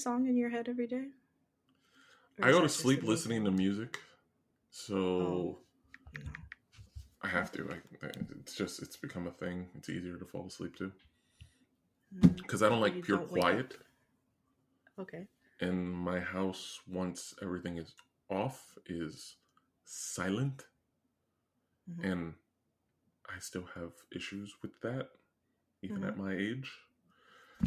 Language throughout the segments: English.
song in your head every day? Or I go to sleep listening to music, so Oh, no. I have to. I, it's just it's become a thing. It's easier to fall asleep to Mm, because I don't like you pure don't quiet. Okay. And my house, once everything is off, is silent, Mhm. and I still have issues with that, even Mhm. at my age.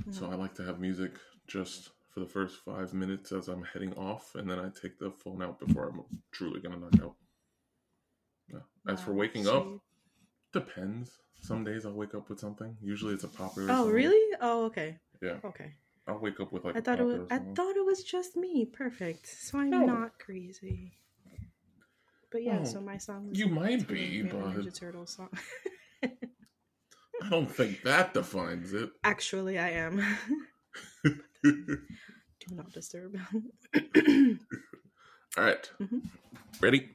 So Mhm. I like to have music just for the first five minutes as I'm heading off, and then I take the phone out before I'm truly gonna knock out. Yeah. As for waking up, depends. Some days I'll wake up with something. Usually it's a popular. Oh, really? Oh, okay. Yeah. Okay. I'll wake up with like I a thought it was. I thought it was just me. Perfect. So I'm No. not crazy. But yeah, Oh, so my song. You might be, but Ninja Turtle song. I don't think that defines it. Actually, I am. Do not disturb. All right. Mhm. Ready?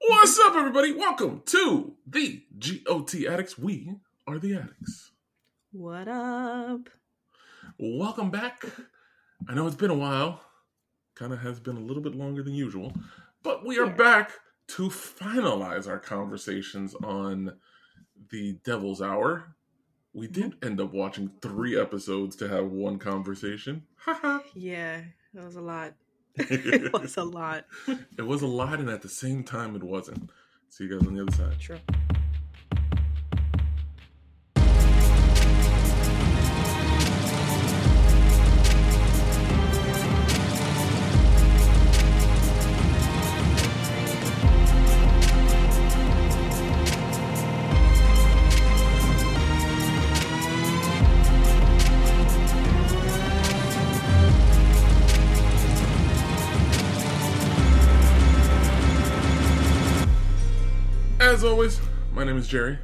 What's up, everybody? Welcome to the GOT Addicts. We are the Addicts. what up? Welcome back. I know it's been a while. Kind of has been a little bit longer than usual. But we are Yeah. back to finalize our conversations on the Devil's Hour. We mm-hmm. did end up watching three episodes to have one conversation. Haha. Yeah, it was a lot. it was a lot. It was a lot, and at the same time, it wasn't. See you guys on the other side. True. As always, my name is Jerry.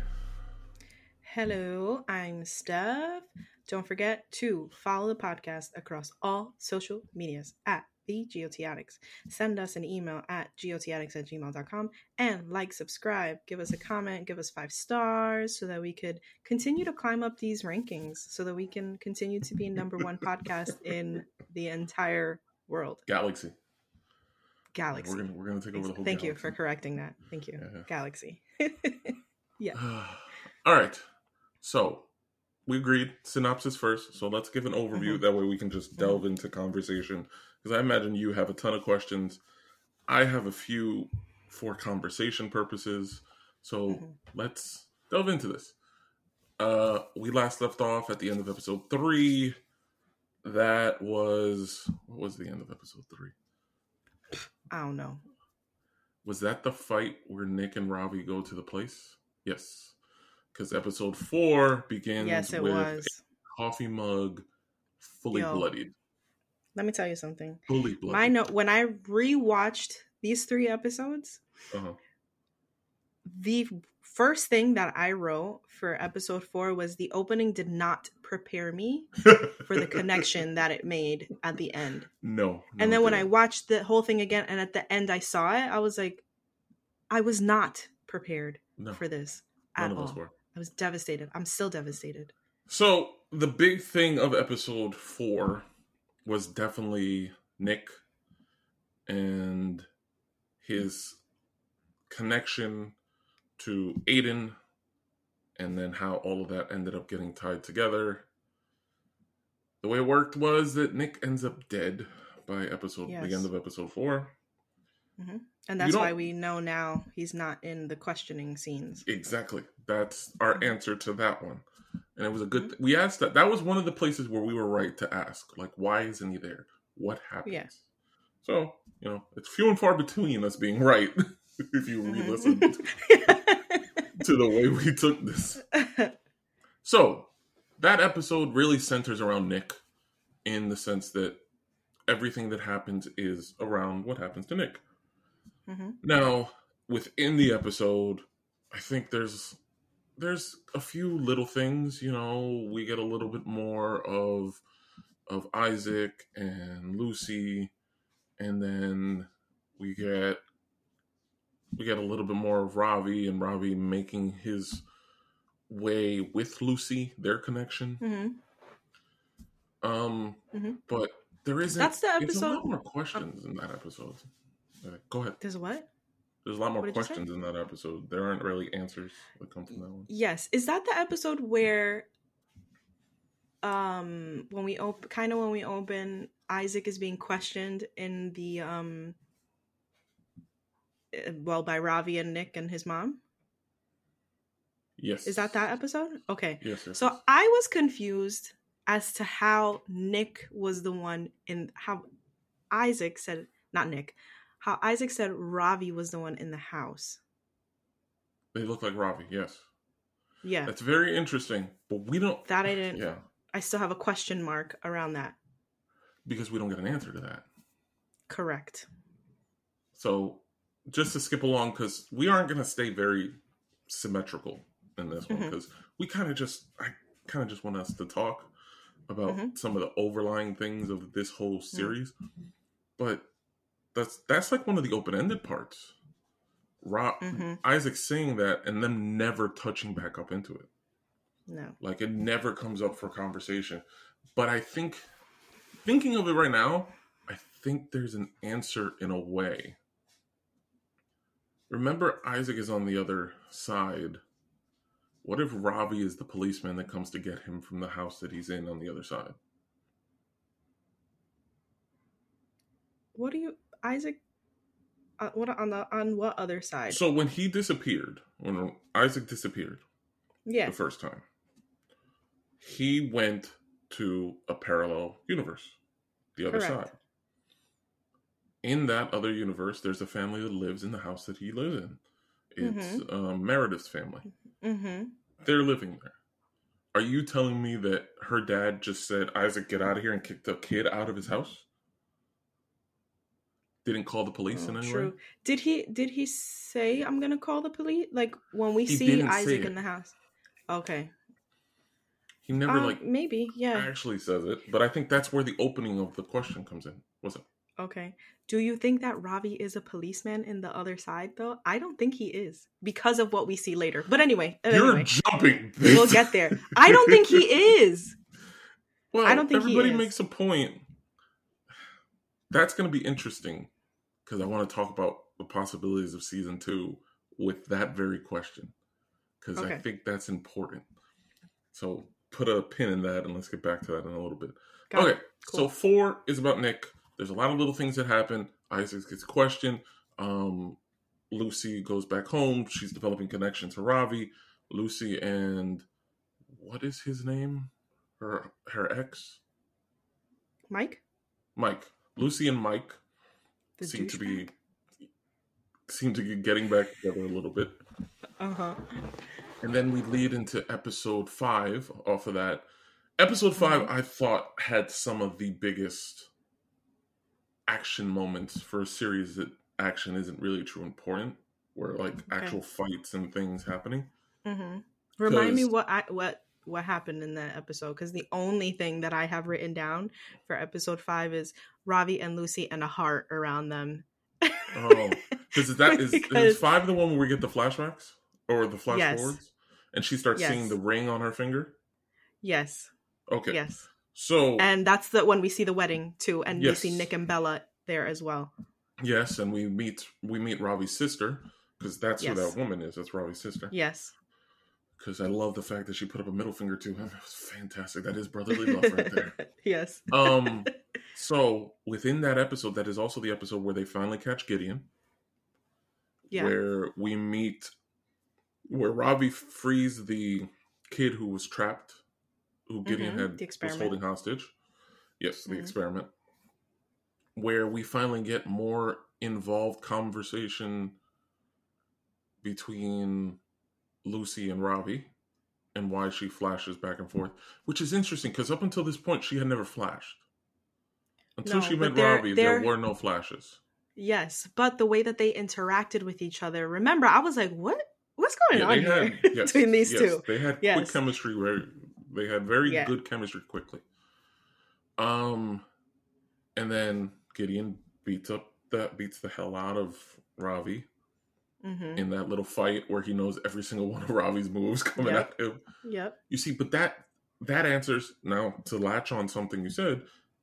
Hello, I'm Steph. Don't forget to follow the podcast across all social medias at the GOT Addicts. Send us an email at gotaddicts at gmail.com and like, subscribe, give us a comment, give us five stars so that we could continue to climb up these rankings so that we can continue to be number one podcast in the entire world. Galaxy. Galaxy. We're gonna we're gonna take over the whole. Thank you for correcting that. Thank you. Yeah. Galaxy. Yeah. All right. So we agreed synopsis first. So let's give an overview. Mhm. That way we can just delve into conversation. Because I imagine you have a ton of questions. I have a few for conversation purposes. So Mhm. let's delve into this. Uh, we last left off at the end of episode three. That was what was the end of episode three? I don't know. Was that the fight where Nick and Ravi go to the place? Yes. Because episode four begins Yes, it with was. a coffee mug fully Yo. bloodied. Let me tell you something. Fully bloodied. My note when I rewatched these three episodes, Uh-huh. the first thing that I wrote for episode four was the opening did not prepare me for the connection that it made at the end. no. and no, then when I watched the whole thing again, and at the end I saw it, I was like, I was not prepared no, for this at all. I was devastated. I'm still devastated. So the big thing of episode four was definitely Nick and his connection to Aiden, and then how all of that ended up getting tied together. The way it worked was that Nick ends up dead by episode Yes. the end of episode four. And that's why we know now he's not in the questioning scenes. Exactly. That's our Mhm. answer to that one. And it was a good. we asked that. That was one of the places where we were right to ask, like, why isn't he there? What happened? Yeah. So you know, it's few and far between us being right. if you Mhm. re-listen to the way we took this. So that episode really centers around Nick, in the sense that everything that happens is around what happens to Nick. hmm Now, within the episode, I think there's there's a few little things, you know, we get a little bit more of of Isaac and Lucy and then we get we get a little bit more of Ravi and Ravi making his way with Lucy, their connection. hmm Um, Mhm. but there isn't. That's the There's a episode- lot more questions in that episode. Uh, go ahead. There's what? There's a lot more What did you say? questions in that episode. There aren't really answers that come from that one. Yes. Is that the episode where um when we open kind of when we open Isaac is being questioned in the um well by Ravi and Nick and his mom? Yes. Is that that episode? Okay. Yes. yes So. I was confused as to how Nick was the one in how Isaac said not Nick, how Isaac said Ravi was the one in the house. they look like Ravi. Yes. Yeah. That's very interesting, but we don't. That I didn't Yeah, I still have a question mark around that. because we don't get an answer to that. Correct. So just to skip along, because we aren't going to stay very symmetrical in this one, Mhm. because we kind of just, I kind of just want us to talk about Mhm. some of the overlying things of this whole series. But that's that's like one of the open ended parts. Rob hmm Isaac saying that and them never touching back up into it. No. Like it never comes up for conversation. But I think thinking of it right now, I think there's an answer in a way. Remember Isaac is on the other side. What if Ravi is the policeman that comes to get him from the house that he's in on the other side? What do you Isaac uh, what on the on what other side? So when he disappeared, when Isaac disappeared yeah. the first time, he went to a parallel universe, the other Correct. side. In that other universe, there's a family that lives in the house that he lives in. It's um, Meredith's family. Mhm. They're living there. Are you telling me that her dad just said, Isaac, get out of here and kicked the kid out of his house? Didn't call the police in Oh, any true. way? Did he did he say I'm going to call the police like when we He see Isaac in the house? Okay. He never Um, like maybe, yeah. actually says it, but I think that's where the opening of the question comes in. Was it? Okay. Do you think that Ravi is a policeman in the other side though? I don't think he is because of what we see later. But anyway, uh, You're anyway, jumping. we'll get there. I don't think he is. Well, I don't think he everybody makes a point. That's going to be interesting because I want to talk about the possibilities of season two with that very question because I think that's important. So put a pin in that and let's get back to that in a little bit. Got okay, it. so four is about Nick. There's a lot of little things that happen. Isaac gets questioned. Um, Lucy goes back home. She's developing connection to Ravi. Lucy and what is his name? Her her ex, Mike? Mike. Lucy and Mike The seem to be seem to be getting back together a little bit. Uh-huh. And then we lead into episode five off of that. Episode 5 Mhm. I thought, had some of the biggest action moments for a series that action isn't really too important, where like actual fights and things happening. Mm-hmm. Remind me what I, what what happened in that episode because the only thing that I have written down for episode five is Ravi and Lucy and a heart around them. Oh, because that is, Because- is five the one where we get the flashbacks or the flash Yes. forwards, and she starts seeing the ring on her finger. yes, Okay, yes, so and that's the when we see the wedding too, and Yes. we see Nick and Bella there as well. yes, and we meet we meet Ravi's sister because that's who that woman is. That's Ravi's sister. Yes, because I love the fact that she put up a middle finger to him. It was fantastic. That is brotherly love right there. yes, Um, so within that episode, that is also the episode where they finally catch Gideon, yeah, where we meet, where Robbie frees the kid who was trapped, who Gideon Mhm, had the was holding hostage. Yes, the Mhm. experiment. Where we finally get more involved conversation between Lucy and Robbie, and why she flashes back and forth, which is interesting because up until this point she had never flashed. Until No, she met they're- there they're- were no flashes. yes. But the way that they interacted with each other, remember, I was like, what? What's going on they here had yes, between these yes, two? They had quick chemistry where they had very Yeah. good chemistry quickly. Um and then Gideon beats up that beats the hell out of Ravi hmm in that little fight where he knows every single one of Ravi's moves coming Yep. at him. Yep. You see, but that that answers now to latch on something you said.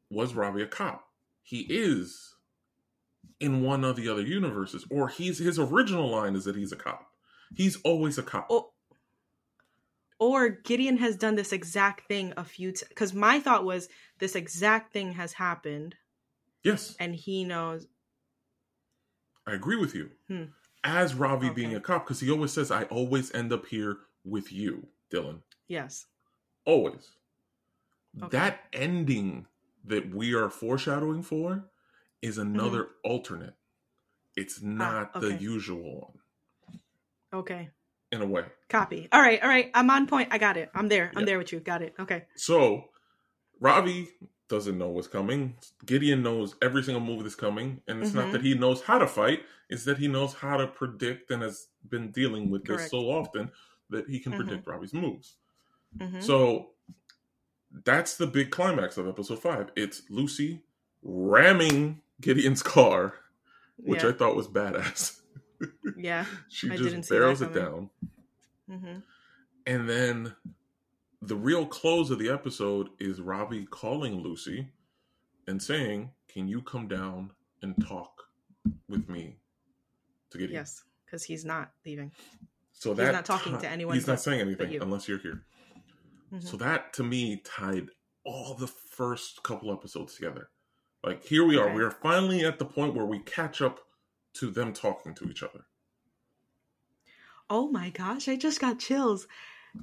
Was Ravi a cop? He is in one of the other universes, or he's his original line is that he's a cop. He's always a cop. Oh, or Gideon has done this exact thing a few times. Because my thought was this exact thing has happened, yes, and he knows. I agree with you. Hmm. As Ravi being a cop, because he always says, "I always end up here with you, Dhillon." Yes. Always. Okay. That ending that we are foreshadowing for is another alternate. It's not the Mm-hmm. Ah, okay. usual one, Okay. In a way. Copy. All right. All right. I'm on point. I got it. I'm there. I'm Yep. there with you. Got it. Okay. So, Ravi doesn't know what's coming. Gideon knows every single move that's coming, and it's not Mhm. that he knows how to fight; it's that he knows how to predict and has been dealing with this so often that he can Mhm. predict Ravi's moves. hmm So that's the big climax of episode five. It's Lucy ramming Gideon's car, which yeah. I thought was badass. yeah. she I just didn't see that barrels it down. hmm And then the real close of the episode is Robbie calling Lucy and saying, Can you come down and talk with me to Gideon? Yes. Because he's not leaving. So He's that not talking ti- to anyone He's not saying anything you. unless you're here. Mhm. So that to me tied all the first couple episodes together. Like here we are. Okay. We are finally at the point where we catch up to them talking to each other. Oh my gosh, I just got chills.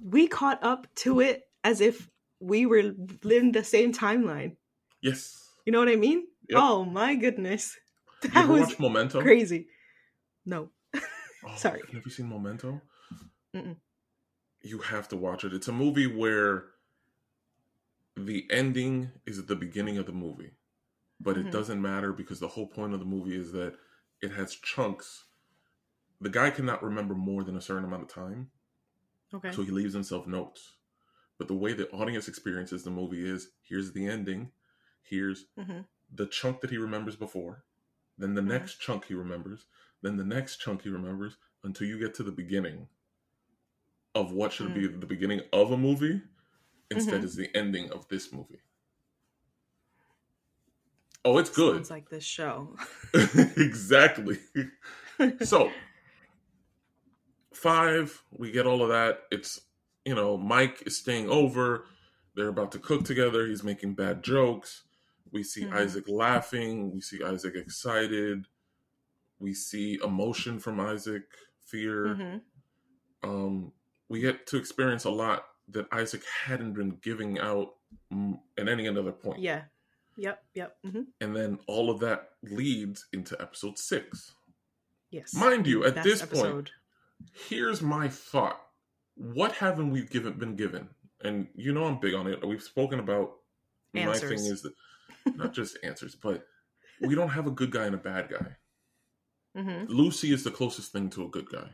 We caught up to it as if we were living the same timeline. Yes. You know what I mean? Yep. Oh my goodness. You That was Memento? crazy. No. Oh, Sorry. You've never seen Memento? Mm-mm. You have to watch it. It's a movie where the ending is at the beginning of the movie, but Mhm. it doesn't matter because the whole point of the movie is that it has chunks. The guy cannot remember more than a certain amount of time, Okay. so he leaves himself notes. But the way the audience experiences the movie is here's the ending, here's hmm the chunk that he remembers before, then the Mhm. next chunk he remembers, then the next chunk he remembers until you get to the beginning of what should be the beginning of a movie instead Mhm. is the ending of this movie. Oh, it's good. Sounds like this show. exactly. so, five, we get all of that. It's, you know, Mike is staying over. They're about to cook together. He's making bad jokes. We see Mhm. Isaac laughing. We see Isaac excited. We see emotion from Isaac, fear. hmm Um, we get to experience a lot that Isaac hadn't been giving out at any other point. Yeah. Yep. Yep. hmm And then all of that leads into episode six. Yes. Mind you, at Best this point, here's my thought. What haven't we given been given? And you know I'm big on it. We've spoken about my thing is that not just answers, but we don't have a good guy and a bad guy. hmm Lucy is the closest thing to a good guy.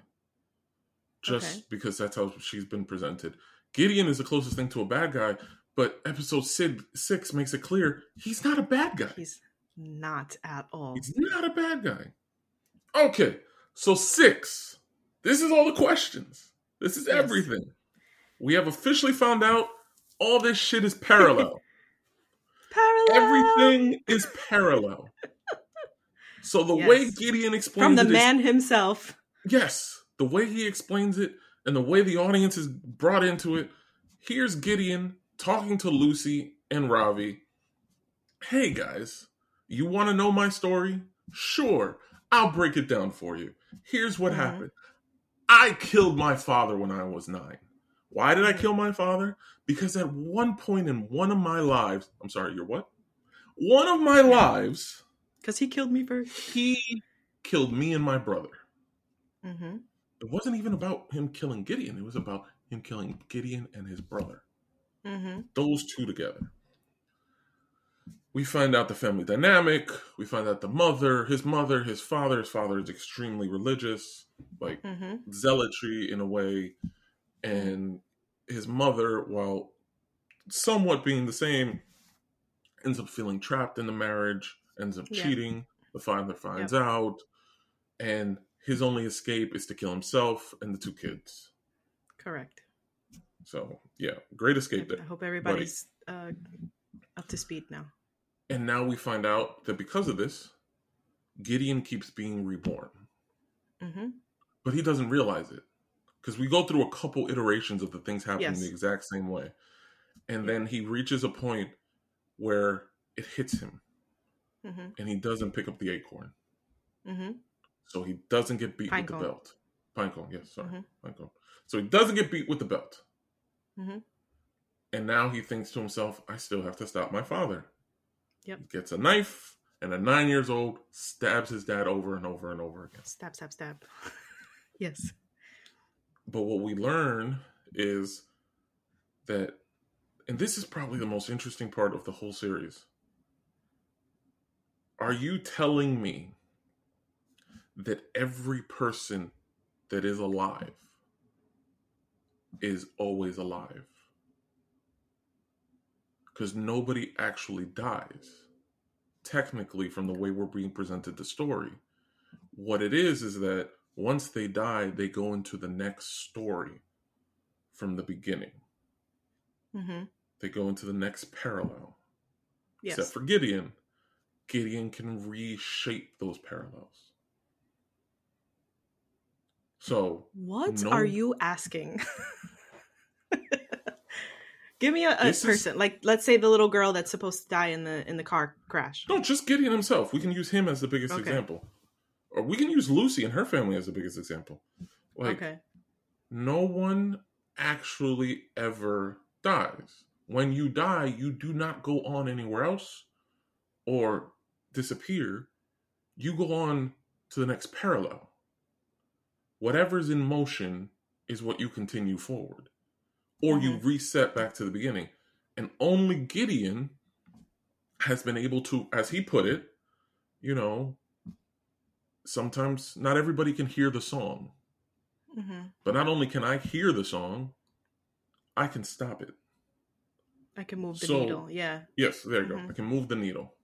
Just Okay. because that's how she's been presented. Gideon is the closest thing to a bad guy, but episode six makes it clear he's not a bad guy. He's not at all. He's not a bad guy. Okay, so six. This is all the questions. This is Yes. everything. We have officially found out all this shit is parallel. Parallel. Everything is parallel. So the way Gideon explains from the it is- man himself. yes, the way he explains it and the way the audience is brought into it. Here's Gideon talking to Lucy and Ravi. Hey guys, you want to know my story? Sure, I'll break it down for you. Here's what Mhm. happened. I killed my father when I was nine. Why did I kill my father? Because at one point in one of my lives, I'm sorry, you're what? One of my lives, Because he killed me first. he killed me and my brother. hmm It wasn't even about him killing Gideon. It was about him killing Gideon and his brother. Hmm Those two together. We find out the family dynamic. We find out the mother, his mother, his father. His father is extremely religious, like hmm zealotry in a way. And his mother, while somewhat being the same, ends up feeling trapped in the marriage, ends up Yeah. cheating. The father finds out. And his only escape is to kill himself and the two kids. Correct. So yeah, great escape day. I hope everybody's uh, up to speed now. And now we find out that because of this, Gideon keeps being reborn. Mm-hmm. But he doesn't realize it. Because we go through a couple iterations of the things happening Yes. the exact same way. And Yeah. then he reaches a point where it hits him Mm-hmm. and he doesn't pick up the acorn. Mm-hmm. So he doesn't get beat with the belt. Pinecone, yes, sorry. Mhm. Pinecone. So he doesn't get beat with the belt. Mhm. And now he thinks to himself, I still have to stop my father. Yep. He gets a knife and at nine years old, stabs his dad over and over and over again. Stab, stab, stab. yes. But what we learn is that, and this is probably the most interesting part of the whole series. Are you telling me that every person that is alive is always alive? Because nobody actually dies, technically, from the way we're being presented the story. What it is is that once they die, they go into the next story from the beginning. Mm-hmm. They go into the next parallel. Yes. Except for Gideon. Gideon can reshape those parallels. So, What No. are you asking? Give me a, a This is- person, like let's say the little girl that's supposed to die in the in the car crash. no, just Gideon himself. We can use him as the biggest Okay. example. Or we can use Lucy and her family as the biggest example. Like, okay. no one actually ever dies. When you die, you do not go on anywhere else or disappear. You go on to the next parallel. Whatever's in motion is what you continue forward, or you Mhm. reset back to the beginning. And only Gideon has been able to, as he put it, you know, sometimes not everybody can hear the song. hmm But not only can I hear the song, I can stop it. I can move the So- needle. Yeah. Yes, there you go. Mhm. I can move the needle.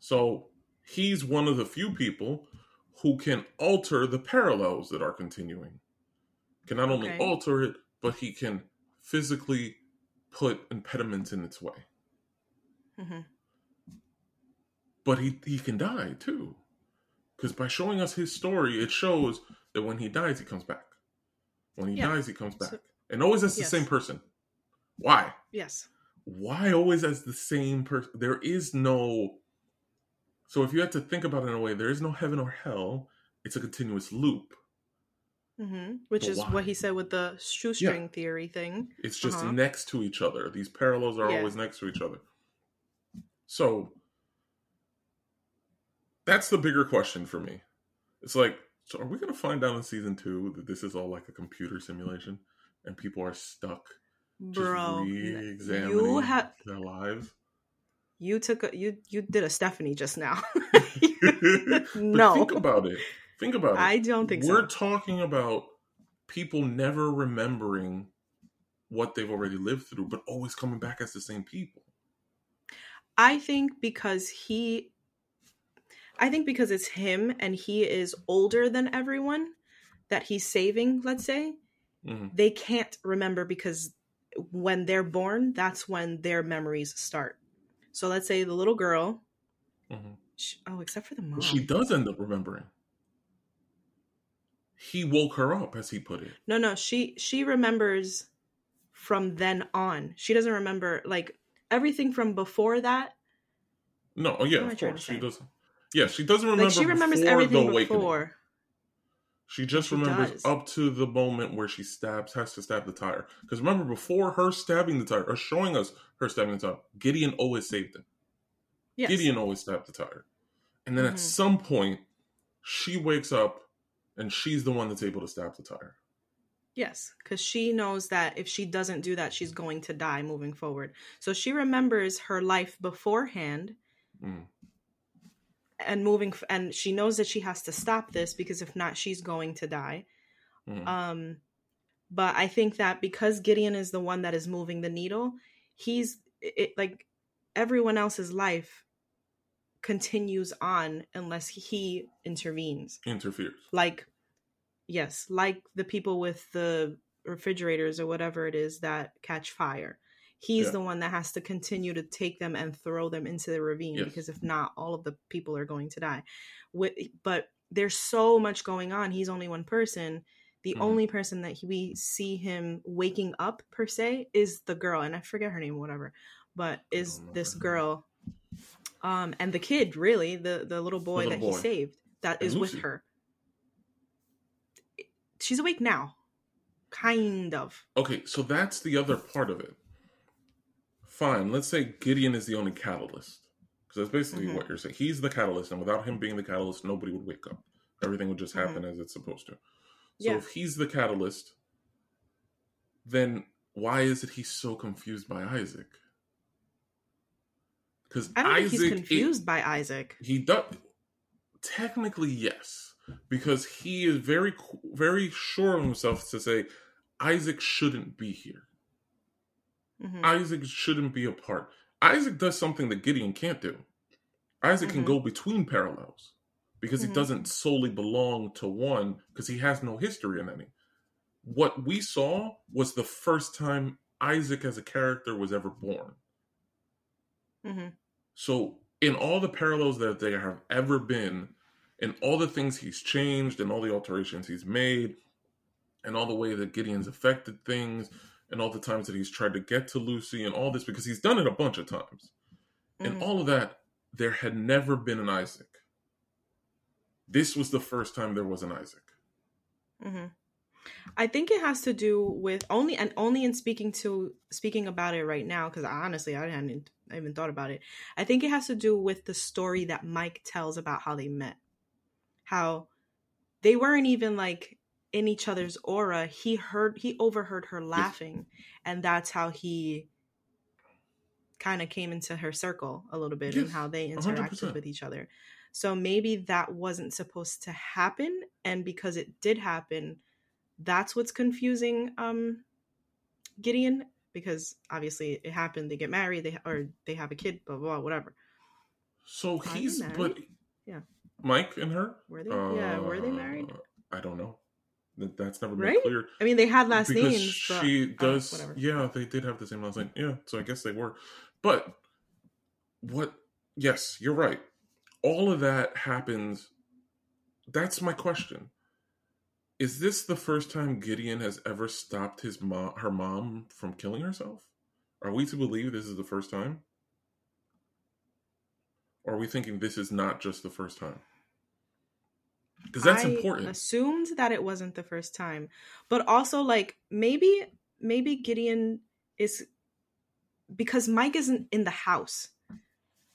So he's one of the few people who can alter the parallels that are continuing. Can not only Okay. alter it, but he can physically put impediments in its way. hmm But he, he can die too. Because by showing us his story, it shows that when he dies, he comes back. When he Yeah. dies, he comes back. So- and always as the Yes. same person. Why? Yes. why always as the same person? There is no. So if you had to think about it in a way, there is no heaven or hell. It's a continuous loop. hmm Which But is why? what he said with the shoestring theory thing. It's just Uh-huh. next to each other. These parallels are Yeah. always next to each other. So that's the bigger question for me. It's like, so are we going to find out in season two that this is all like a computer simulation and people are stuck Bro, you have their lives? You took a you you did a Stephanie just now. No, think about it. Think about it. I don't think We're so. talking about people never remembering what they've already lived through, but always coming back as the same people. I think because he I think because it's him and he is older than everyone that he's saving, let's say, hmm they can't remember because when they're born, that's when their memories start. So let's say the little girl, hmm sh oh, except for the mom. She does end up remembering. He woke her up, as he put it. No, no, she she remembers from then on. She doesn't remember like everything from before that. No, oh yeah, What am I of course she doesn't. Yeah, she doesn't remember. Like she remembers before everything the awakening. before. She just She remembers does. up to the moment where she stabs, has to stab the tire. Because remember, before her stabbing the tire, or showing us her stabbing the tire, Gideon always saved him. Yes. Gideon always stabbed the tire. And then Mhm. at some point, she wakes up and she's the one that's able to stab the tire. Yes, because she knows that if she doesn't do that, she's going to die moving forward. So she remembers her life beforehand Mm. And moving, f- and she knows that she has to stop this because if not, she's going to die. Mm. Um, but I think that because Gideon is the one that is moving the needle, he's it, like everyone else's life continues on unless he intervenes. Interferes. Like, yes, like the people with the refrigerators or whatever it is that catch fire. He's Yeah. the one that has to continue to take them and throw them into the ravine Yes. because if not, all of the people are going to die. But there's so much going on. He's only one person. The Mhm. only person that he- we see him waking up per se is the girl, and I forget her name, whatever. But is this girl, um, and the kid really the the little boy little that boy. he saved that And is with her. She's awake now, kind of. Okay, so that's the other part of it. Fine, let's say Gideon is the only catalyst. Because that's basically Mhm. what you're saying. He's the catalyst, and without him being the catalyst, nobody would wake up. Everything would just happen as it's supposed to. So Mm-hmm. Yeah. if he's the catalyst, then why is it he's so confused by Isaac? Because I don't Isaac, think he's it- confused by Isaac. he does technically yes because he is very very sure of himself to say isaac shouldn't be here Mhm. isaac shouldn't be a part isaac does something that gideon can't do isaac can Mhm. go between parallels because Mhm. he doesn't solely belong to one because he has no history in any what we saw was the first time isaac as a character was ever born Mhm. so, in all the parallels that there have ever been, in all the things he's changed, and all the alterations he's made, and all the way that Gideon's affected things, and all the times that he's tried to get to Lucy, and all this, because he's done it a bunch of times. And Mhm. all of that, there had never been an Isaac. This was the first time there was an Isaac. hmm I think it has to do with only and only in speaking to speaking about it right now because honestly I hadn't even thought about it. I think it has to do with the story that Mike tells about how they met, how they weren't even like in each other's aura. He heard he overheard her laughing, and that's how he kind of came into her circle a little bit and Yes, how they 100%. interacted with each other. So maybe that wasn't supposed to happen, and because it did happen, that's what's confusing um Gideon because obviously it happened. They get married, they or they have a kid, blah blah, blah whatever. So he's, but Yeah. Mike and her. Were they? yeah, were they married? Uh, I don't know. That- That's never been Right? clear. I mean, they had last because names. But, she uh, does. yeah, they did have the same last name. Yeah, so I guess they were. But what? Yes, you're right. All of that happens. That's my question. Is this the first time Gideon has ever stopped his mom, her mom, from killing herself? Are we to believe this is the first time? Or are we thinking this is not just the first time? Because that's I important. Assumed that it wasn't the first time, but also like maybe maybe Gideon is because Mike isn't in the house,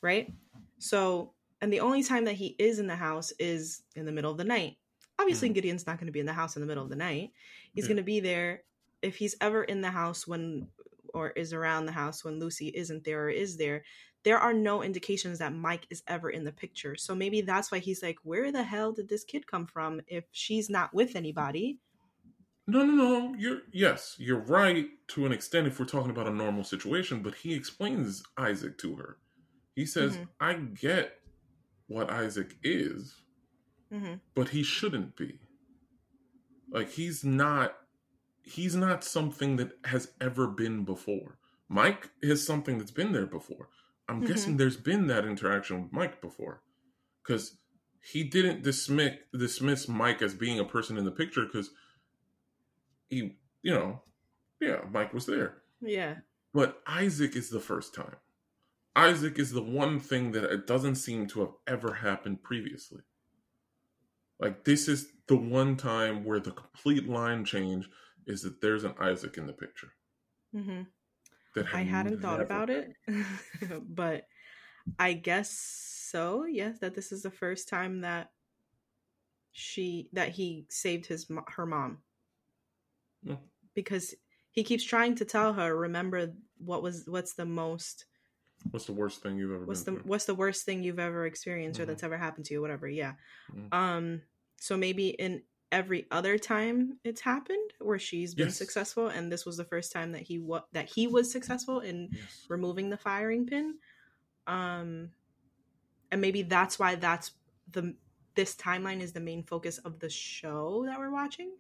right? So and the only time that he is in the house is in the middle of the night. Obviously, Mhm. Gideon's not going to be in the house in the middle of the night. He's Yeah. going to be there if he's ever in the house when or is around the house when Lucy isn't there or is there. There are no indications that Mike is ever in the picture. So maybe that's why he's like, where the hell did this kid come from if she's not with anybody? No, no, no. You're yes, you're right to an extent if we're talking about a normal situation, but he explains Isaac to her. He says, Mhm. "I get what Isaac is, hmm but he shouldn't be. Like he's not he's not something that has ever been before. Mike is something that's been there before. I'm Mhm. guessing there's been that interaction with Mike before. Cuz he didn't dismiss dismiss Mike as being a person in the picture cuz he, you know, yeah, Mike was there. Yeah. But Isaac is the first time. Isaac is the one thing that it doesn't seem to have ever happened previously. Like this is the one time where the complete line change is that there's an Isaac in the picture. hmm That I hadn't thought about it, but I guess so. Yes, that this is the first time that she that he saved his her mom Yeah. because he keeps trying to tell her remember what was what's the most What's the worst thing you've ever what's the through? what's the worst thing you've ever experienced or Mhm. that's ever happened to you whatever yeah Mhm. um so maybe in every other time it's happened where she's been Yes. successful and this was the first time that he wa- that he was successful in Yes. removing the firing pin um and maybe that's why that's the this timeline is the main focus of the show that we're watching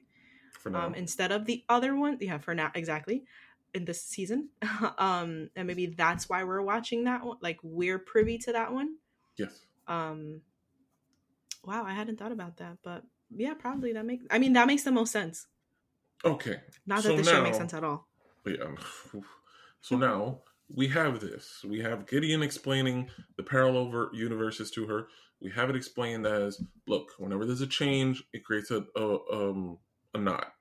For now. um, instead of the other one. Yeah, for now, exactly. In this season, um, and maybe that's why we're watching that one. Like we're privy to that one. yes. Um, wow, I hadn't thought about that, but yeah, probably that makes. I mean, that makes the most sense. Okay. Not that So the show makes sense at all. Yeah. So now we have this. We have Gideon explaining the parallel ver- universes to her. We have it explained as, look, whenever there's a change, it creates a a, um, a knot.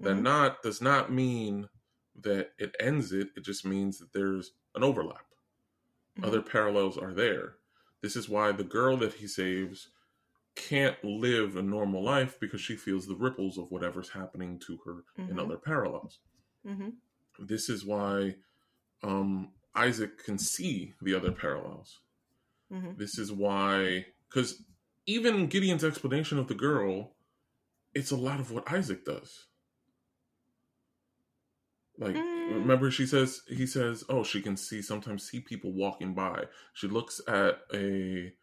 That Mhm. knot does not mean that it ends it. It just means that there's an overlap. Mhm. Other parallels are there. This is why the girl that he saves can't live a normal life because she feels the ripples of whatever's happening to her in Mhm. other parallels. Mhm. This is why um, Isaac can see the other parallels. Mhm. This is why, because even Gideon's explanation of the girl, it's a lot of what Isaac does. Like, Mm. remember, she says, he says, oh, she can see, sometimes see people walking by. She looks at a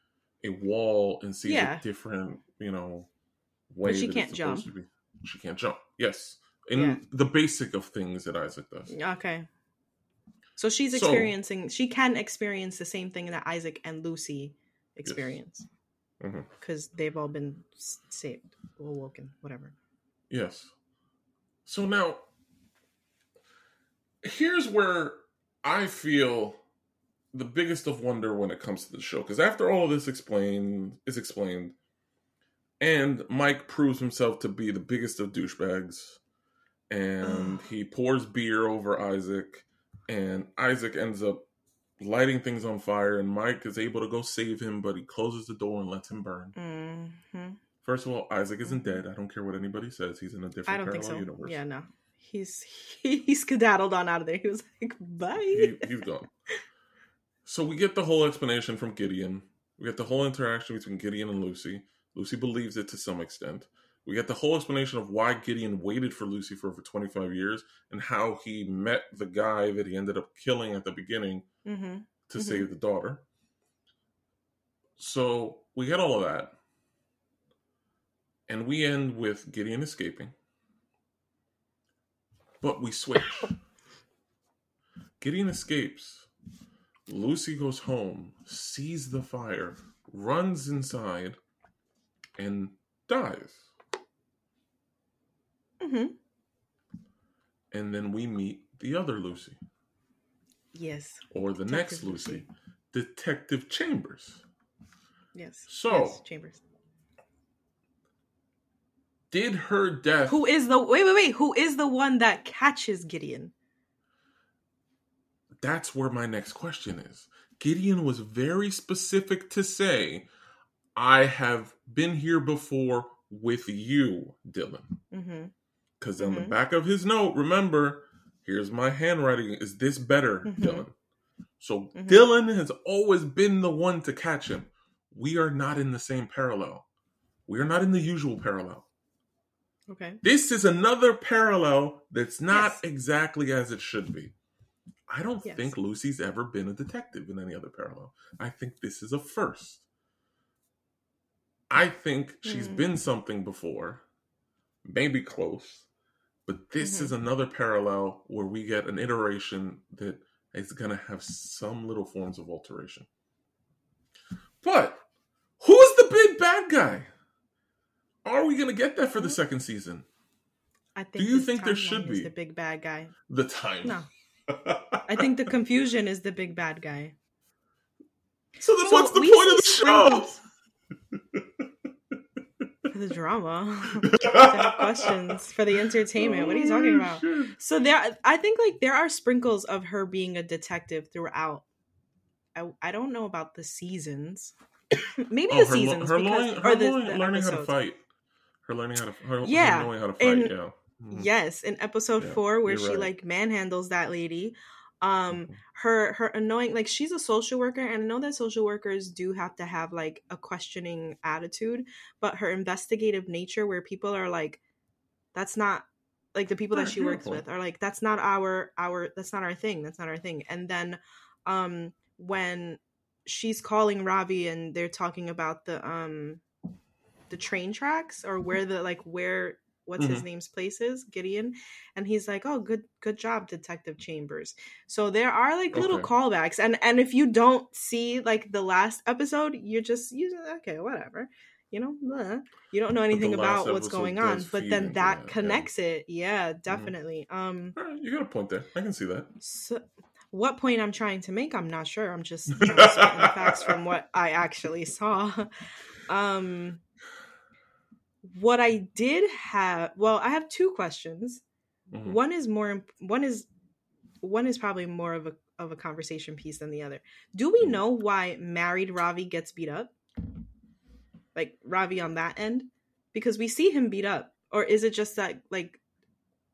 a wall and sees Yeah. a different, you know, way. But she can't jump. To be. She can't jump. Yes. In Yeah. the basic of things that Isaac does. Okay. So she's So- experiencing. she can experience the same thing that Isaac and Lucy experience mm-hmm. because they've all been saved, awoken, whatever. Yes. So now, here's where I feel the biggest of wonder when it comes to the show. Because after all of this explained is explained, and Mike proves himself to be the biggest of douchebags, and he pours beer over Isaac, and Isaac ends up lighting things on fire, and Mike is able to go save him, but he closes the door and lets him burn. hmm First of all, Isaac isn't dead. I don't care what anybody says. He's in a different I don't parallel think so. universe. Yeah, no. He's he, he skedaddled on out of there. He was like, "Bye." he, he's gone. So we get the whole explanation from Gideon. We get the whole interaction between Gideon and Lucy. Lucy believes it to some extent. We get the whole explanation of why Gideon waited for Lucy for over 25 years and how he met the guy that he ended up killing at the beginning hmm to Mhm. save the daughter. So we get all of that. And we end with Gideon escaping. But we switch. Gideon escapes. Lucy goes home, sees the fire, runs inside, and dies. hmm And then we meet the other Lucy, Yes. or the Detective next Lucy, Lucy. Detective Chambers. Yes. So- yes, Chambers. Did her death Who is the wait wait wait? Who is the one that catches Gideon? That's where my next question is. Gideon was very specific to say, I have been here before with you, Dhillon. Because on the Mhm. back of his note, remember, here's my handwriting. Is this better, Mhm. Dhillon? So Mhm. Dhillon has always been the one to catch him. We are not in the same parallel. We are not in the usual parallel. Okay. This is another parallel that's not Yes. exactly as it should be. I don't Yes. think Lucy's ever been a detective in any other parallel. I think this is a first. I think she's Hmm. been something before, maybe close, but this Mhm. is another parallel where we get an iteration that is going to have some little forms of alteration. But who's the big bad guy? Are we going to get that for the Hmm. second season? I think. Do you think there should be? the big bad guy? The time. No, I think the confusion is the big bad guy. so then So what's the point of the see show? For the drama, questions for the entertainment. What are you talking about? So there, I think like there are sprinkles of her being a detective throughout. I, I don't know about the seasons. Maybe Oh, the her, seasons her, because, learning, her or the, learning, the learning how to fight. Her learning how to her, her Yeah, knowing how to fight. and- yeah. Mhm. Yes, in episode Yeah, four, where she right. like manhandles that lady. Um, Mhm. her her annoying like she's a social worker, and I know that social workers do have to have like a questioning attitude, but her investigative nature, where people are like, "That's not." Like the people that she works with are like, "That's not our our that's not our thing. That's not our thing." And then, um, when she's calling Ravi and they're talking about the um the train tracks or where the like where what's his Mhm. name's place is Gideon, and he's like, "Oh, good good job, Detective Chambers." So there are like little Okay. callbacks, and and if you don't see like the last episode, you're just using okay, whatever. You know, blah. you don't know anything about what's going on, but then that yeah. connects it. Yeah, definitely. Um, All right, you got a point there. I can see that. so what point I'm trying to make, I'm not sure. I'm just you know, facts from what I actually saw. Um, what I did have, well, I have two questions. Mhm. One is more, one is, one is probably more of a of a conversation piece than the other. Do we Mhm. know why married Ravi gets beat up? Like Ravi on that end, because we see him beat up, or is it just that like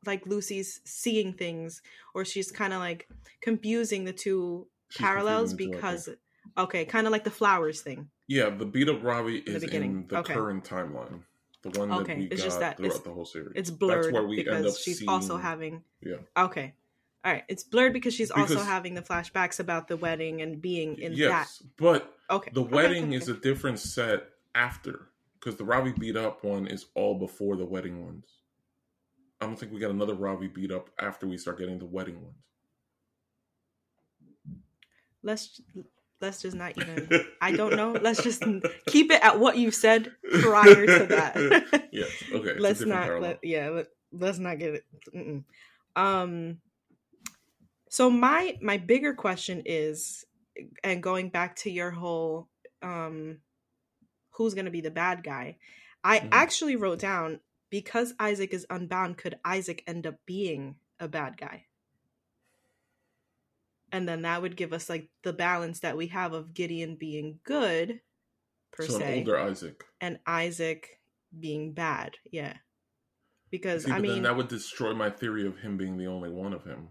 like Lucy's seeing things, or she's kind of like confusing the two She's parallels confusing the two, I think. because okay, kind of like the flowers thing. yeah, the beat up Ravi the is beginning. in the Okay. current timeline, the one Okay, that we it's got just that throughout it's- the whole series. It's blurred That's where we end up because she's also having Yeah. okay. All right, it's blurred because she's also having the flashbacks about the wedding and being in yes, but. Okay, the okay, wedding okay, is a different set after because the Robbie beat up one is all before the wedding ones. I don't think we got another Robbie beat up after we start getting the wedding ones. let's let's just not even. I don't know. Let's just keep it at what you said prior to that. yes. Okay. let's not. Let, yeah. Let, let's not get it. Mm-mm. Um. So my my bigger question is, and going back to your whole um, who's gonna be the bad guy? I Mhm. actually wrote down because Isaac is unbound. Could Isaac end up being a bad guy? And then that would give us like the balance that we have of Gideon being good, per so se older Isaac. and Isaac being bad. Yeah. Because See, I mean, then that would destroy my theory of him being the only one of him.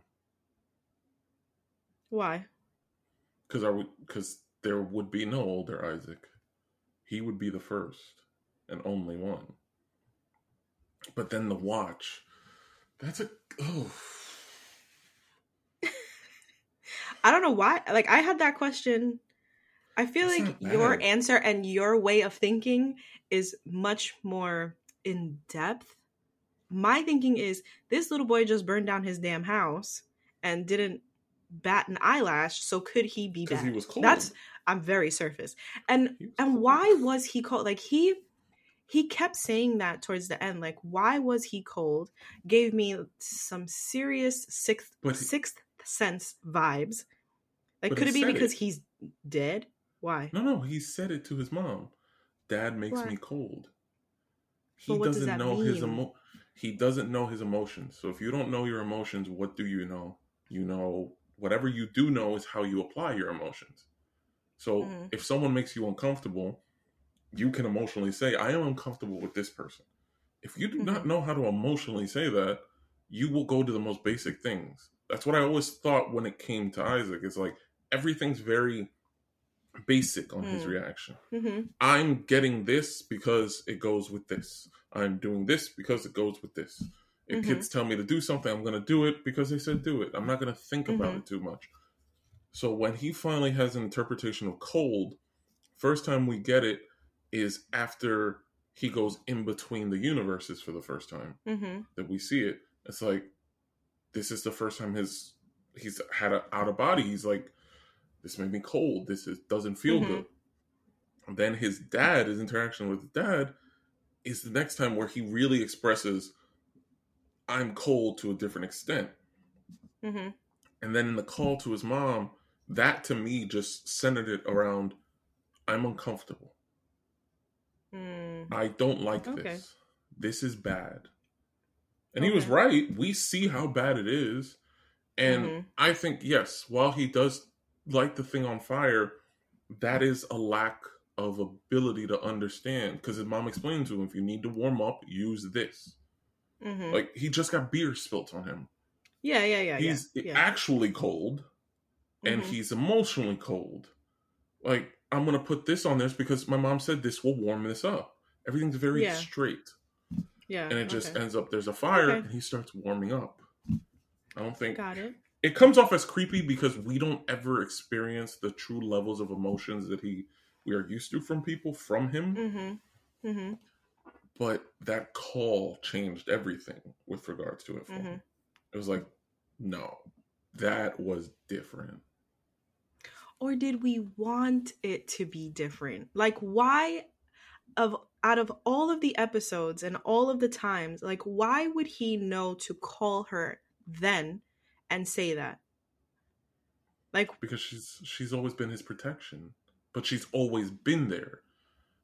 why? Because I would, because there would be no older Isaac. He would be the first and only one. But then the watch, that's a oh. I don't know why. Like I had that question. I feel That's like your answer and your way of thinking is much more in depth. My thinking is this little boy just burned down his damn house and didn't bat an eyelash. So could he be Because bad? he was cold. That's I'm very surface. And and cold. why was he cold like he he kept saying that towards the end like why was he cold gave me some serious sixth But sixth sense vibes like But could it be because it. he's dead why No, no, he said it to his mom. Dad makes Why? me cold. He what does doesn't that know his emo- he doesn't know his emotions. So if you don't know your emotions, what do you know? You know whatever you do know is how you apply your emotions. So Mhm. if someone makes you uncomfortable, you can emotionally say, I am uncomfortable with this person. If you do not Mhm. know how to emotionally say that, you will go to the most basic things. That's what I always thought when it came to Isaac. It's like everything's very basic on his Mm. reaction. mm-hmm. I'm getting this because it goes with this. I'm doing this because it goes with this. If Mhm. kids tell me to do something, I'm going to do it because they said do it. I'm not going to think about Mhm. it too much. So when he finally has an interpretation of cold, first time we get it is after he goes in between the universes for the first time Mm-hmm. that we see it. It's like this is the first time his he's had an out of body. He's like, this made me cold. This is, doesn't feel Mhm. good. And then his dad, his interaction with his dad, is the next time where he really expresses, "I'm cold" to a different extent. Mm-hmm. And then in the call to his mom, that to me just centered it around, "I'm uncomfortable. Mm. I don't like Okay. this. This is bad." And he was right. We see how bad it is. And Mhm. I think, yes, while he does light the thing on fire, that is a lack of ability to understand. Because his mom explained to him, if you need to warm up, use this. Mm-hmm. Like, he just got beer spilt on him. yeah, yeah, yeah, he's yeah. yeah. actually cold and Mhm. he's emotionally cold. Like, I'm going to put this on this because my mom said this will warm this up. Everything's very Yeah. straight. yeah, And it just okay. ends up, there's a fire Okay. and he starts warming up. I don't think got it. It comes off as creepy because we don't ever experience the true levels of emotions that he we are used to from people from him. Mm-hmm. Mm-hmm. but that call changed everything with regards to it. Mhm. It was like, no, that was different. or did we want it to be different like why of out of all of the episodes and all of the times like why would he know to call her then and say that like because she's she's always been his protection, but she's always been there.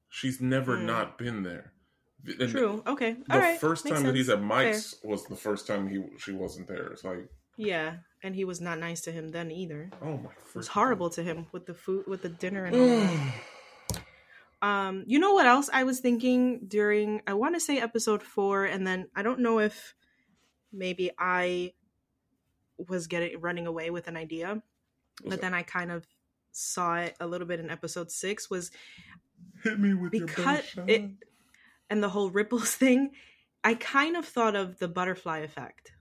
She's never Hmm. not been there. And true okay The all right first makes time that he's sense. at Mike's was the first time he she wasn't there. It's like, yeah and he was not nice to him then either oh my, it was horrible to him with the food with the dinner and all Um, you know what else I was thinking during I want to say episode four, and then I don't know if maybe I was getting running away with an idea, What's but then I kind of saw it a little bit in episode six was hit me with your because best it and the whole ripples thing. I kind of thought of the butterfly effect,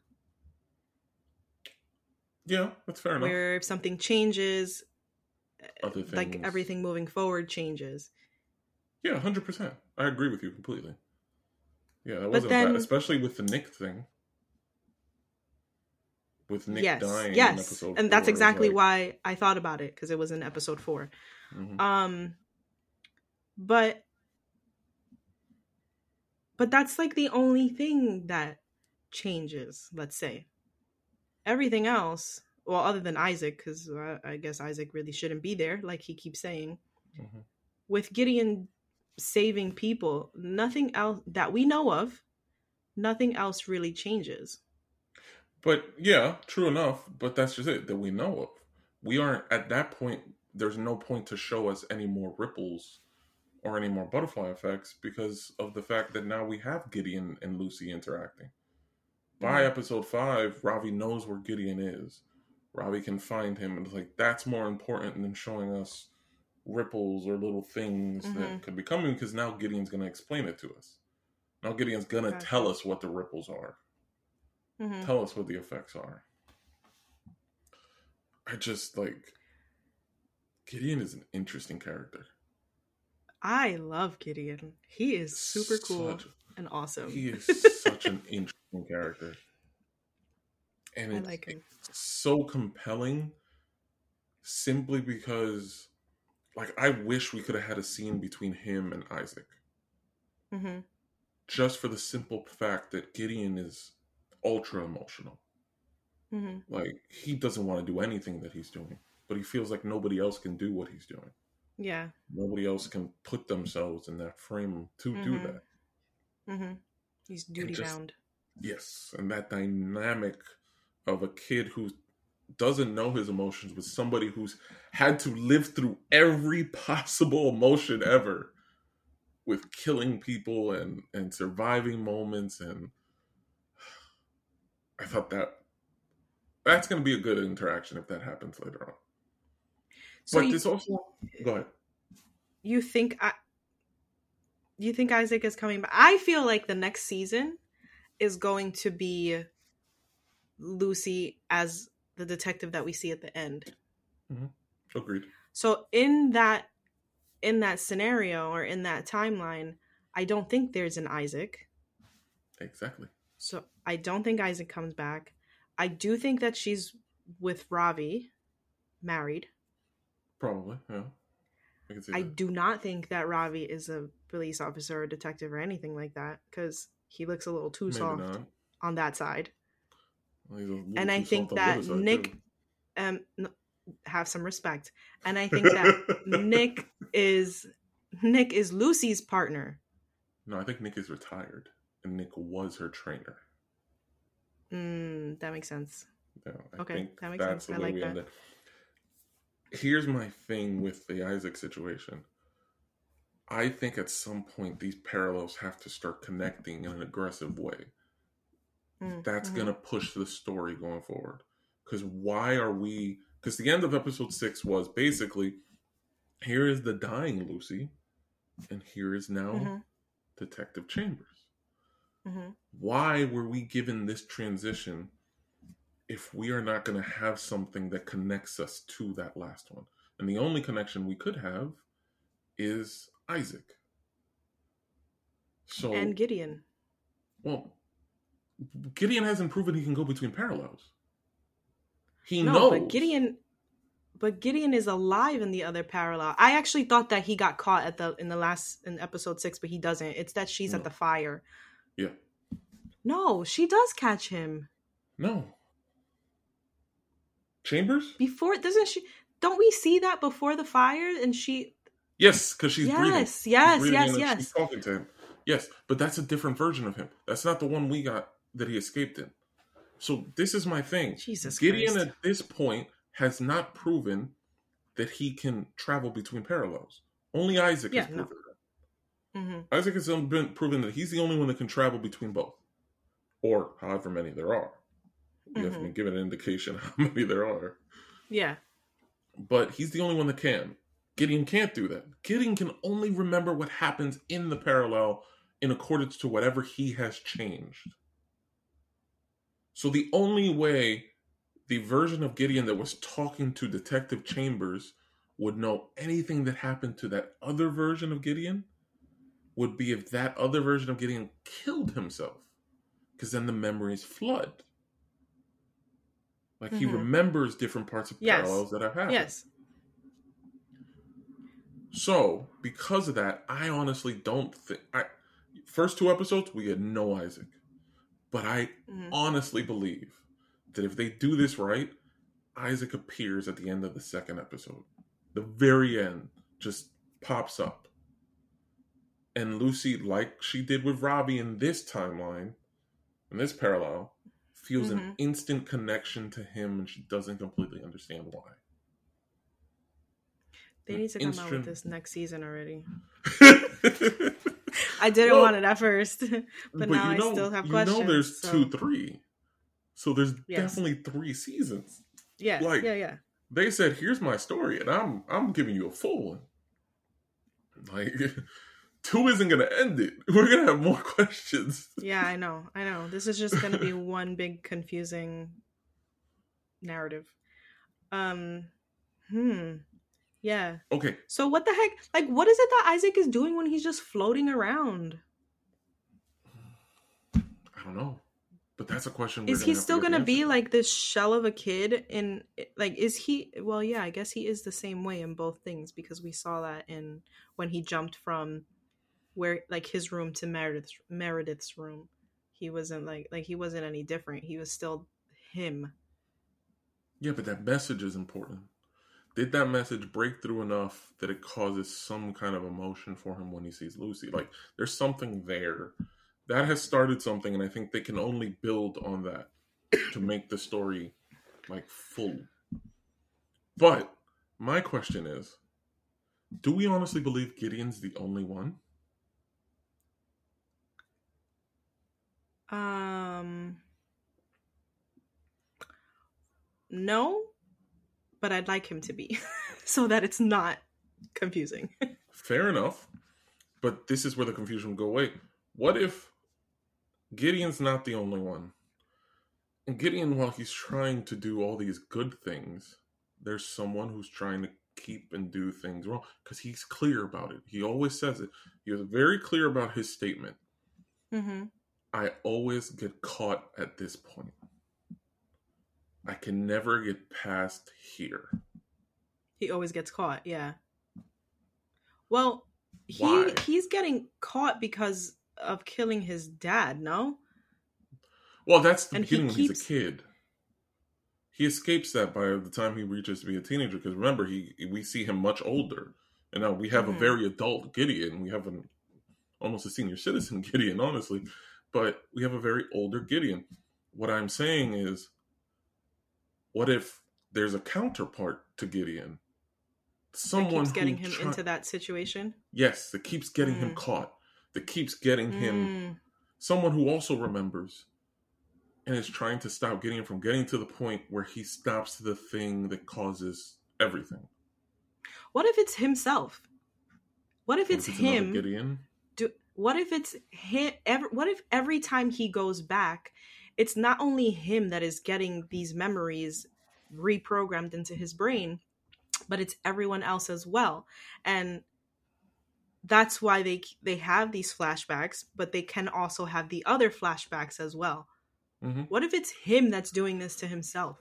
Yeah, that's fair enough. where if something changes, Other things, like everything moving forward changes. Yeah, hundred percent. I agree with you completely. Yeah, that But wasn't then- bad, especially with the Nick thing. With Nick yes, dying in yes, episode and that's exactly like- why I thought about it because it was in episode four. Mhm. Um but but that's like the only thing that changes, let's say. Everything else, well other than Isaac cuz uh, I guess Isaac really shouldn't be there like he keeps saying. Mhm. With Gideon saving people, nothing else that we know of, nothing else really changes. But yeah, true enough. But that's just it that we know of. We aren't at that point. There's no point to show us any more ripples or any more butterfly effects because of the fact that now we have Gideon and Lucy interacting. By Mhm. episode five, Ravi knows where Gideon is. Ravi can find him, and it's like that's more important than showing us ripples or little things Mhm. that could be coming because now Gideon's going to explain it to us. Now Gideon's going to Gotcha. tell us what the ripples are Mhm. tell us what the effects are. I just like Gideon is an interesting character. I love Gideon. He is super cool and awesome. he is such an interesting character, and I it's, like him. it's so compelling. Simply because, like, I wish we could have had a scene between him and Isaac, hmm just for the simple fact that Gideon is ultra emotional. hmm Like, he doesn't want to do anything that he's doing, but he feels like nobody else can do what he's doing. Yeah. nobody else can put themselves in that frame to do Mhm. that. hmm He's duty just- bound. Yes, and that dynamic of a kid who doesn't know his emotions with somebody who's had to live through every possible emotion ever with killing people and and surviving moments and I thought that that's going to be a good interaction if that happens later on. So but you, this also go ahead. you think I, you think Isaac is coming back? I feel like the next season is going to be Lucy as the detective that we see at the end. Mm-hmm. Agreed. So in that in that scenario or in that timeline, I don't think there's an Isaac. Exactly. So I don't think Isaac comes back. I do think that she's with Ravi, married. Probably, yeah. I can see I that. do not think that Ravi is a police officer or detective or anything like that because he looks a little too Maybe soft not. on that side. Well, he's a little And I think soft on the that side, Nick-. Um, have some respect. And I think that Nick is Nick is Lucy's partner. No, I think Nick is retired, and Nick was her trainer. Mm, that makes sense. Yeah, I Okay, think that makes sense. I like that. Here's my thing with the Isaac situation. I think at some point these parallels have to start connecting in an aggressive way. Mm, That's mhm. gonna push the story going forward. Because why are we? Because the end of episode six was basically, here is the dying Lucy, and here is now Mhm, Detective Chambers. Mhm. why were we given this transition if we are not going to have something that connects us to that last one? And the only connection we could have is Isaac. So and Gideon. well, Gideon hasn't proven he can go between parallels. He no, knows. but Gideon but Gideon is alive in the other parallel. I actually thought that he got caught at the in the last in episode 6, but he doesn't. It's that she's No. at the fire. Yeah. No, she does catch him. No. Chambers? Before doesn't she don't we see that before the fire and she Yes, because she's breathing. Yes, She's yes, breathing yes, and yes. She's talking to him. Yes, but that's a different version of him. That's not the one we got that he escaped in. So this is my thing. Jesus Gideon Christ. at this point has not proven that he can travel between parallels. Only Isaac Yeah, has proven that. Mhm. Isaac has been proven that he's the only one that can travel between both, or however many there are. You haven't Mhm. been given an indication how many there are, Yeah. but he's the only one that can. Gideon can't do that. Gideon can only remember what happens in the parallel in accordance to whatever he has changed. So the only way the version of Gideon that was talking to Detective Chambers would know anything that happened to that other version of Gideon would be if that other version of Gideon killed himself. Because then the memories flood. Like he Mhm. remembers different parts of Yes. parallels that have happened. Yes. So, because of that, I honestly don't think I first two episodes we had no Isaac. But I Mhm. honestly believe that if they do this right, Isaac appears at the end of the second episode. The very end just pops up. And Lucy, like she did with Robbie in this timeline, in this parallel, feels an Mhm. instant connection to him and she doesn't completely understand why. They An need to come out with this next season already. I didn't Well, want it at first, but, now I still have questions. You know, there's so- two, three. So there's Yes. definitely three seasons. Yeah, like- yeah, yeah. They said, "Here's my story," and I'm I'm giving you a full one. Like two isn't gonna end it. We're gonna have more questions. Yeah, I know. I know. This is just going to be one big confusing narrative. Um hmm. Yeah. Okay, So what the heck? Like what is it that Isaac is doing when he's just floating around? I don't know, but that's a question. we're Is he still going to be like this shell of a kid in like is he well yeah, I guess he is the same way in both things because we saw that in when he jumped from where like his room to Meredith's Meredith's room. He wasn't like like he wasn't any different. He was still him. Yeah, but that message is important. Did that message break through enough that it causes some kind of emotion for him when he sees Lucy? Like, there's something there that has started something, and I think they can only build on that to make the story like full. But my question is do we honestly believe Gideon's the only one? Um No, but I'd like him to be so that it's not confusing. Fair enough. But this is where the confusion will go away. What if Gideon's not the only one? And Gideon, while he's trying to do all these good things, there's someone who's trying to keep and do things wrong because he's clear about it. He always says it. He was very clear about his statement. mm-hmm. I always get caught at this point. I can never get past here. He always gets caught, yeah. Well, he Why? he's getting caught because of killing his dad, no? Well, that's the And he beginning when he's a kid. He escapes that by the time he reaches to be a teenager. Because remember, he we see him much older, and now we have Mhm. a very adult Gideon. We have an almost a senior citizen Gideon, honestly, but we have a very older Gideon. What I'm saying is, what if there's a counterpart to Gideon? That Someone keeps getting him try- into that situation. yes, that keeps getting him Mm. caught, that keeps getting him Mm, someone who also remembers and is trying to stop Gideon from getting to the point where he stops the thing that causes everything. What if it's himself? What if it's if another him? Gideon. What if it's him every, what if every time he goes back it's not only him that is getting these memories reprogrammed into his brain but it's everyone else as well and that's why they they have these flashbacks, but they can also have the other flashbacks as well. Mhm. What if it's him that's doing this to himself?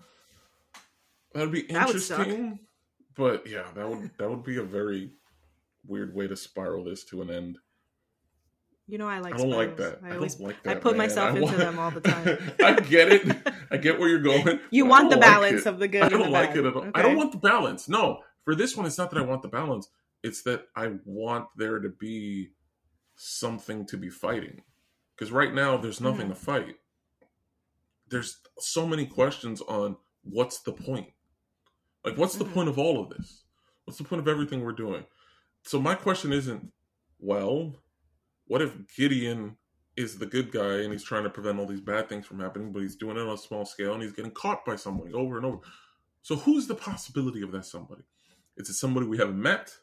That'd be That would interesting. but yeah, that would that would be a very weird way to spiral this to an end. You know, I like. I don't like that. I I, always. like I put man. myself I into want- them all the time. I get it. I get where you're going. You want the don't like balance of the good I and the don't like bad. it at all. I don't want the balance. No, for this one, it's not that I want the balance. It's that I want there to be something to be fighting. Because right now, there's nothing Mm-hmm. to fight. There's so many questions on what's the point. Like, what's the Mhm. point of all of this? What's the point of everything we're doing? So my question isn't, well, what if Gideon is the good guy and he's trying to prevent all these bad things from happening, but he's doing it on a small scale and he's getting caught by somebody over and over. So who's the possibility of that somebody? Is it somebody we haven't met?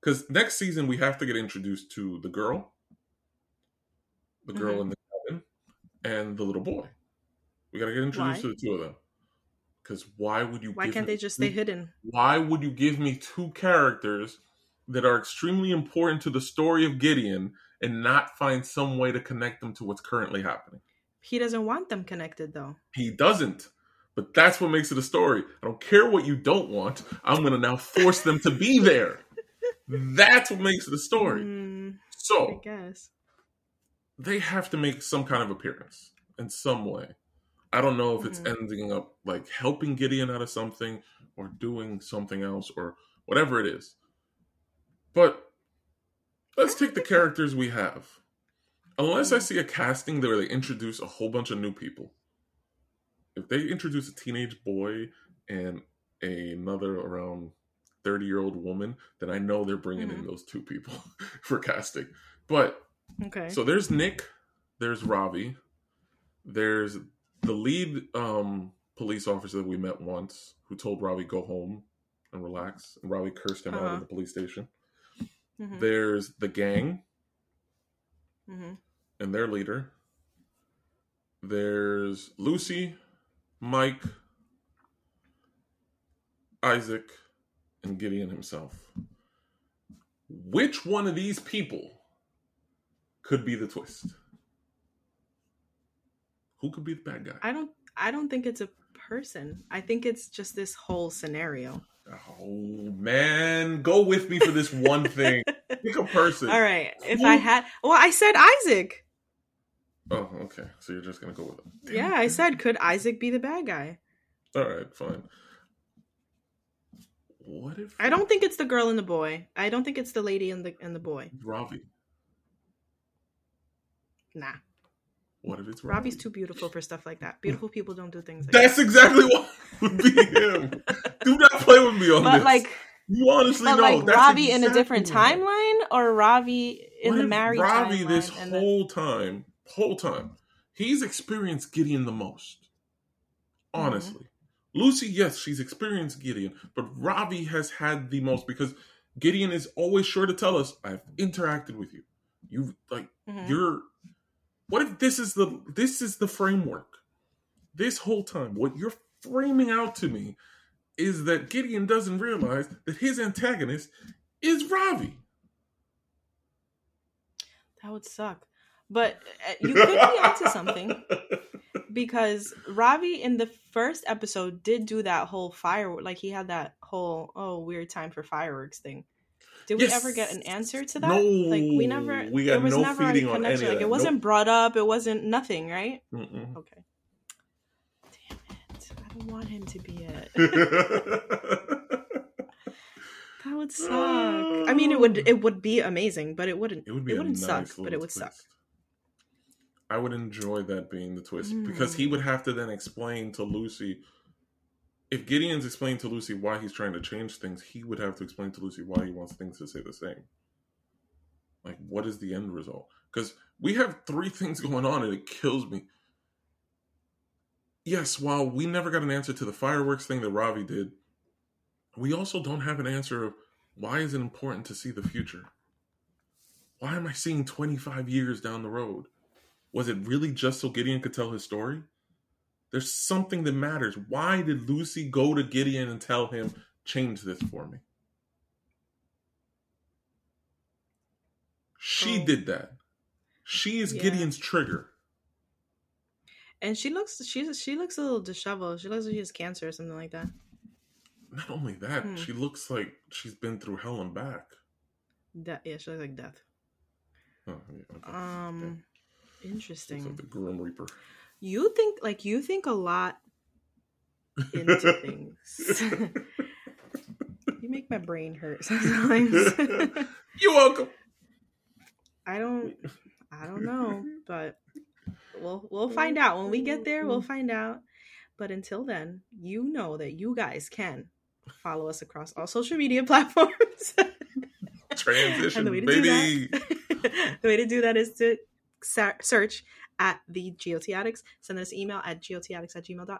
Because next season we have to get introduced to the girl, the girl Mhm. in the cabin, and the little boy. We got to get introduced Why? to the two of them. Because why would you? Why can't they just two stay hidden? why would you give me two characters that are extremely important to the story of Gideon and not find some way to connect them to what's currently happening? He doesn't want them connected though. He doesn't. But that's what makes it a story. I don't care what you don't want. I'm going to now force them to be there. That's what makes it a story. Mm, I So guess. they have to make some kind of appearance in some way. I don't know if it's Mhm. ending up like helping Gideon out of something or doing something else or whatever it is. But let's take the characters we have. Unless I see a casting where they introduce a whole bunch of new people. If they introduce a teenage boy and another around 30 year old woman, then I know they're bringing in Mhm. those two people for casting. But Okay. so there's Nick, there's Ravi, there's the lead um, police officer that we met once who told Ravi go home and relax, and Ravi cursed him out Uh-huh. in the police station. Mhm, There's the gang mhm. and their leader. There's Lucy, Mike, Isaac, and Gideon himself. Which one of these people could be the twist? Who could be the bad guy? I don't. I don't think it's a person. I think it's just this whole scenario. Oh man, go with me for this one thing. Pick a person. All right. If I had, well, I said Isaac. Oh, okay. So you're just gonna go with it. Damn Yeah. I said, could Isaac be the bad guy? All right, fine. What if I don't think it's the girl and the boy. I don't think it's the lady and the and the boy. Ravi? Nah, What if it's Ravi? Robbie's too beautiful for stuff like that. Beautiful people don't do things like That's exactly what would be him. Do not play with me on that. But this. like, you honestly but know. like that's Robbie in a different what- timeline, or Robbie in What the if married Ravi timeline. this and the- whole time, whole time, he's experienced Gideon the most. Mm-hmm. Honestly, Lucy, yes, she's experienced Gideon, but Ravi has had the most because Gideon is always sure to tell us, "I've interacted with you. You like Mhm. you're." What if this is the this is the framework? This whole time, what you're framing out to me is that Gideon doesn't realize that his antagonist is Ravi. that would suck. But uh, you could be onto something because Ravi in the first episode did do that whole firework. Like he had that whole oh weird time for fireworks thing. Did we ever get an answer to that? No, like we never. we got there was no never feeding a on connection. like it wasn't brought up. It wasn't nothing, right? Mm-mm. Okay. Damn it! I don't want him to be it. That would suck. I mean, it would it would be amazing, but it wouldn't. It would be. It wouldn't nice suck, but it would suck. I would enjoy that being the twist because he Mm. would have to then explain to Lucy. If Gideon's explained to Lucy why he's trying to change things, he would have to explain to Lucy why he wants things to stay the same. Like, what is the end result? Because we have three things going on and it kills me. Yes, while we never got an answer to the fireworks thing that Ravi did, we also don't have an answer of why is it important to see the future? Why am I seeing 25 years down the road? Was it really just so Gideon could tell his story? There's something that matters. Why did Lucy go to Gideon and tell him, change this for me? She Oh. did that. She is Yeah. Gideon's trigger. And she looks she's she looks a little disheveled. She looks like she has cancer or something like that. Not only that, Hmm. she looks like she's been through hell and back. De- yeah, she looks like death. Oh, yeah, okay. Um looks interesting. like the Grim Reaper. You think like you think a lot into things. you make my brain hurt sometimes. You're welcome. I don't I don't know, but we'll we'll find out when we get there. We'll find out. But until then, you know that you guys can follow us across all social media platforms. Transition, And the way to do that, the way to do that is to search at the GOT Addicts. Send us an email at gotaddicts at gmail.com.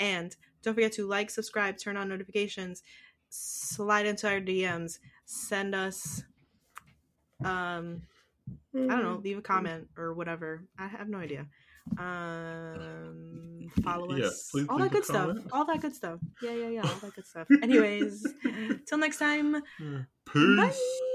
And don't forget to like, subscribe, turn on notifications, slide into our DMs, send us, um, I don't know, leave a comment or whatever. I have no idea. Um, follow Yeah, us. please all that a good stuff. All that good stuff. Yeah, yeah, yeah. All that good stuff. Anyways, till next time. Peace. Bye.